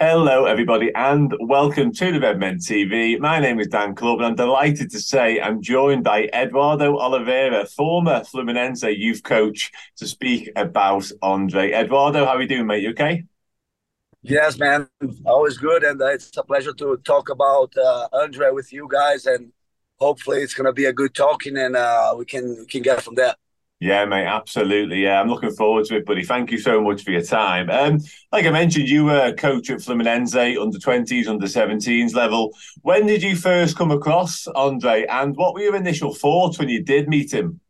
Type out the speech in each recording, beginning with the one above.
Hello, everybody, and welcome to the Redmen TV. My name is Dan Club, and I'm delighted to say I'm joined by Eduardo Oliveira, former Fluminense youth coach, to speak about Andre. Eduardo, how are you doing, mate? You okay? Yes, man. Always good, and it's a pleasure to talk about uh, Andre with you guys, and hopefully it's going to be a good talking, and uh, we can we can get from there. Yeah, mate, absolutely. Yeah, I'm looking forward to it, buddy. Thank you so much for your time. Um, like I mentioned, you were a coach at Fluminense, under 20s, under 17s level. When did you first come across Andre, and what were your initial thoughts when you did meet him?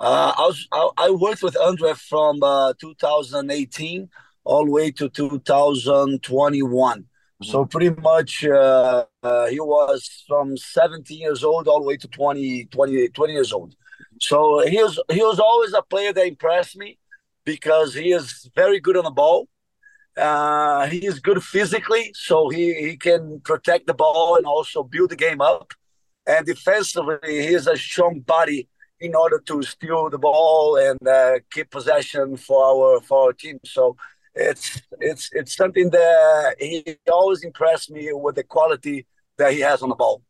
Uh, I, was, I, I, worked with Andre from uh, 2018 all the way to 2021. So pretty much uh, uh, he was from 17 years old all the way to 20, 20, 20 years old. So he was he was always a player that impressed me because he is very good on the ball. Uh, he is good physically, so he, he can protect the ball and also build the game up. And defensively, he is a strong body in order to steal the ball and uh, keep possession for our for our team. So it's it's it's something that he always impressed me with the quality that he has on the ball.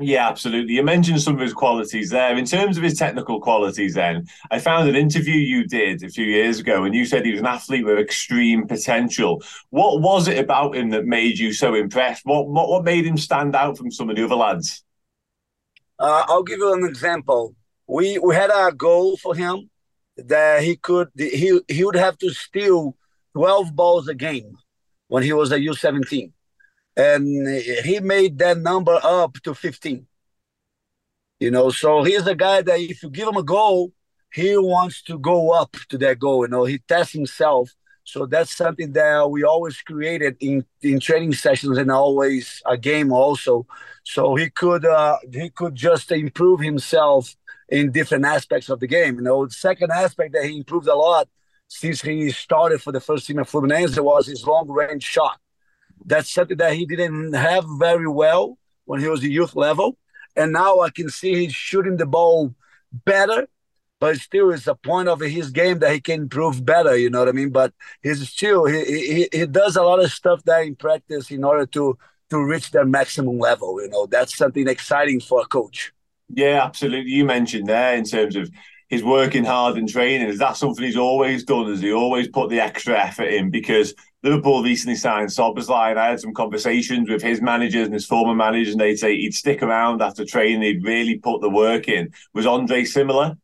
Yeah, absolutely. You mentioned some of his qualities there. In terms of his technical qualities, then, I found an interview you did a few years ago, and you said he was an athlete with extreme potential. What was it about him that made you so impressed? What what, what made him stand out from some of the other lads? Uh, I'll give you an example. We we had a goal for him that he could he he would have to steal twelve balls a game when he was a U seventeen and he made that number up to 15. You know, so he's a guy that if you give him a goal, he wants to go up to that goal. You know, he tests himself. So that's something that we always created in, in training sessions and always a game also. So he could uh, he could just improve himself in different aspects of the game. You know, the second aspect that he improved a lot since he started for the first team at Fluminense was his long range shot. That's something that he didn't have very well when he was a youth level. And now I can see he's shooting the ball better, but still it's a point of his game that he can improve better, you know what I mean? But he's still he he, he does a lot of stuff that in practice in order to to reach their maximum level, you know. That's something exciting for a coach. Yeah, absolutely. You mentioned there in terms of his working hard and training. Is that something he's always done? Has he always put the extra effort in? Because Liverpool recently signed and I had some conversations with his managers and his former managers, and they'd say he'd stick around after training, he'd really put the work in. Was Andre similar?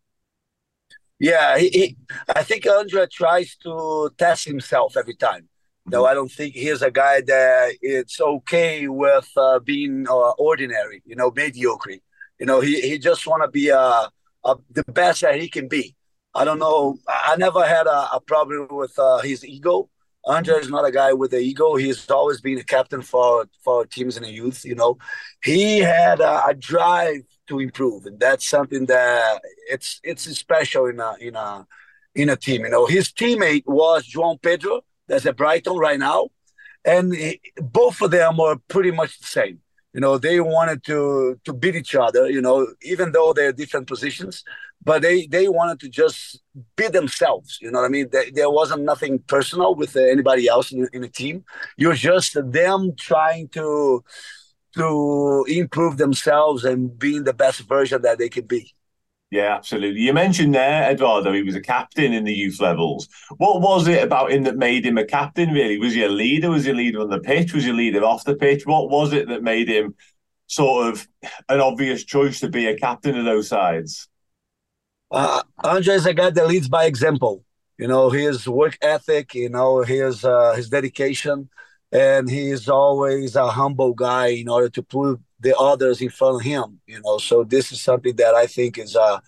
Yeah, he, he, I think Andre tries to test himself every time. No, mm-hmm. I don't think he's a guy that it's okay with uh, being uh, ordinary, you know, mediocre. You know, he, he just want to be uh, uh, the best that he can be. I don't know. I never had a, a problem with uh, his ego. Andre is not a guy with an ego. He's always been a captain for for teams in the youth. You know, he had a, a, drive to improve, and that's something that it's it's special in a in a in a team. You know, his teammate was João Pedro, that's at Brighton right now, and he, both of them are pretty much the same. You know, they wanted to to beat each other. You know, even though they're different positions, but they they wanted to just be themselves. You know what I mean? There, there wasn't nothing personal with uh, anybody else in, in the team. You're just them trying to to improve themselves and being the best version that they could be. Yeah, absolutely. You mentioned there, Eduardo, he was a captain in the youth levels. What was it about him that made him a captain, really? Was he a leader? Was he a leader on the pitch? Was he a leader off the pitch? What was it that made him sort of an obvious choice to be a captain of those sides? Uh, Andre is a guy that leads by example. You know, his work ethic, you know, his, uh, his dedication, and he is always a humble guy in order to put the others in front of him. You know, so this is something that I think is uh,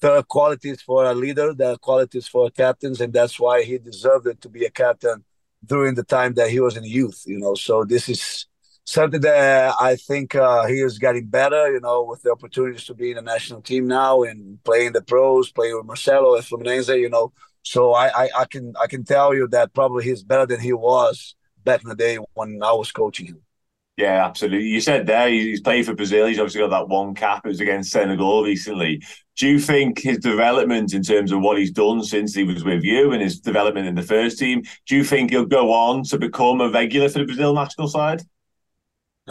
the qualities for a leader, the qualities for captains, and that's why he deserved it to be a captain during the time that he was in youth. You know, so this is something that I think uh, he is getting better. You know, with the opportunities to be in the national team now and playing the pros, playing with Marcelo at Fluminense. You know, so I, I, I can I can tell you that probably he's better than he was back in the day when I was coaching him. Yeah, absolutely. You said there he's played for Brazil. He's obviously got that one cap. It was against Senegal recently. Do you think his development in terms of what he's done since he was with you and his development in the first team, do you think he'll go on to become a regular for the Brazil national side?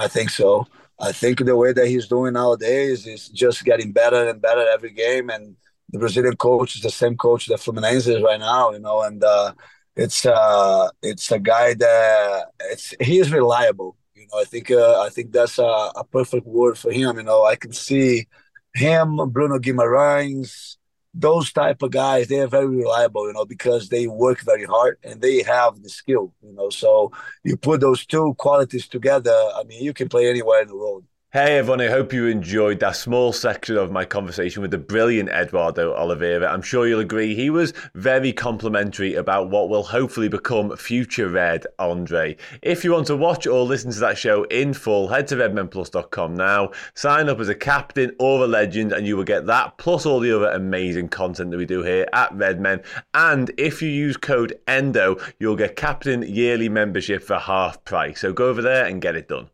I think so. I think the way that he's doing nowadays is just getting better and better every game. And the Brazilian coach is the same coach that Fluminense is right now, you know, and uh, it's uh, it's a guy that it's he is reliable you know, I think uh, I think that's a, a, perfect word for him. You know, I can see him, Bruno Guimarães, those type of guys. They are very reliable. You know, because they work very hard and they have the skill. You know, so you put those two qualities together. I mean, you can play anywhere in the world. Hey everyone, I hope you enjoyed that small section of my conversation with the brilliant Eduardo Oliveira. I'm sure you'll agree he was very complimentary about what will hopefully become future Red Andre. If you want to watch or listen to that show in full, head to redmenplus.com now, sign up as a captain or a legend, and you will get that plus all the other amazing content that we do here at Redmen. And if you use code ENDO, you'll get captain yearly membership for half price. So go over there and get it done.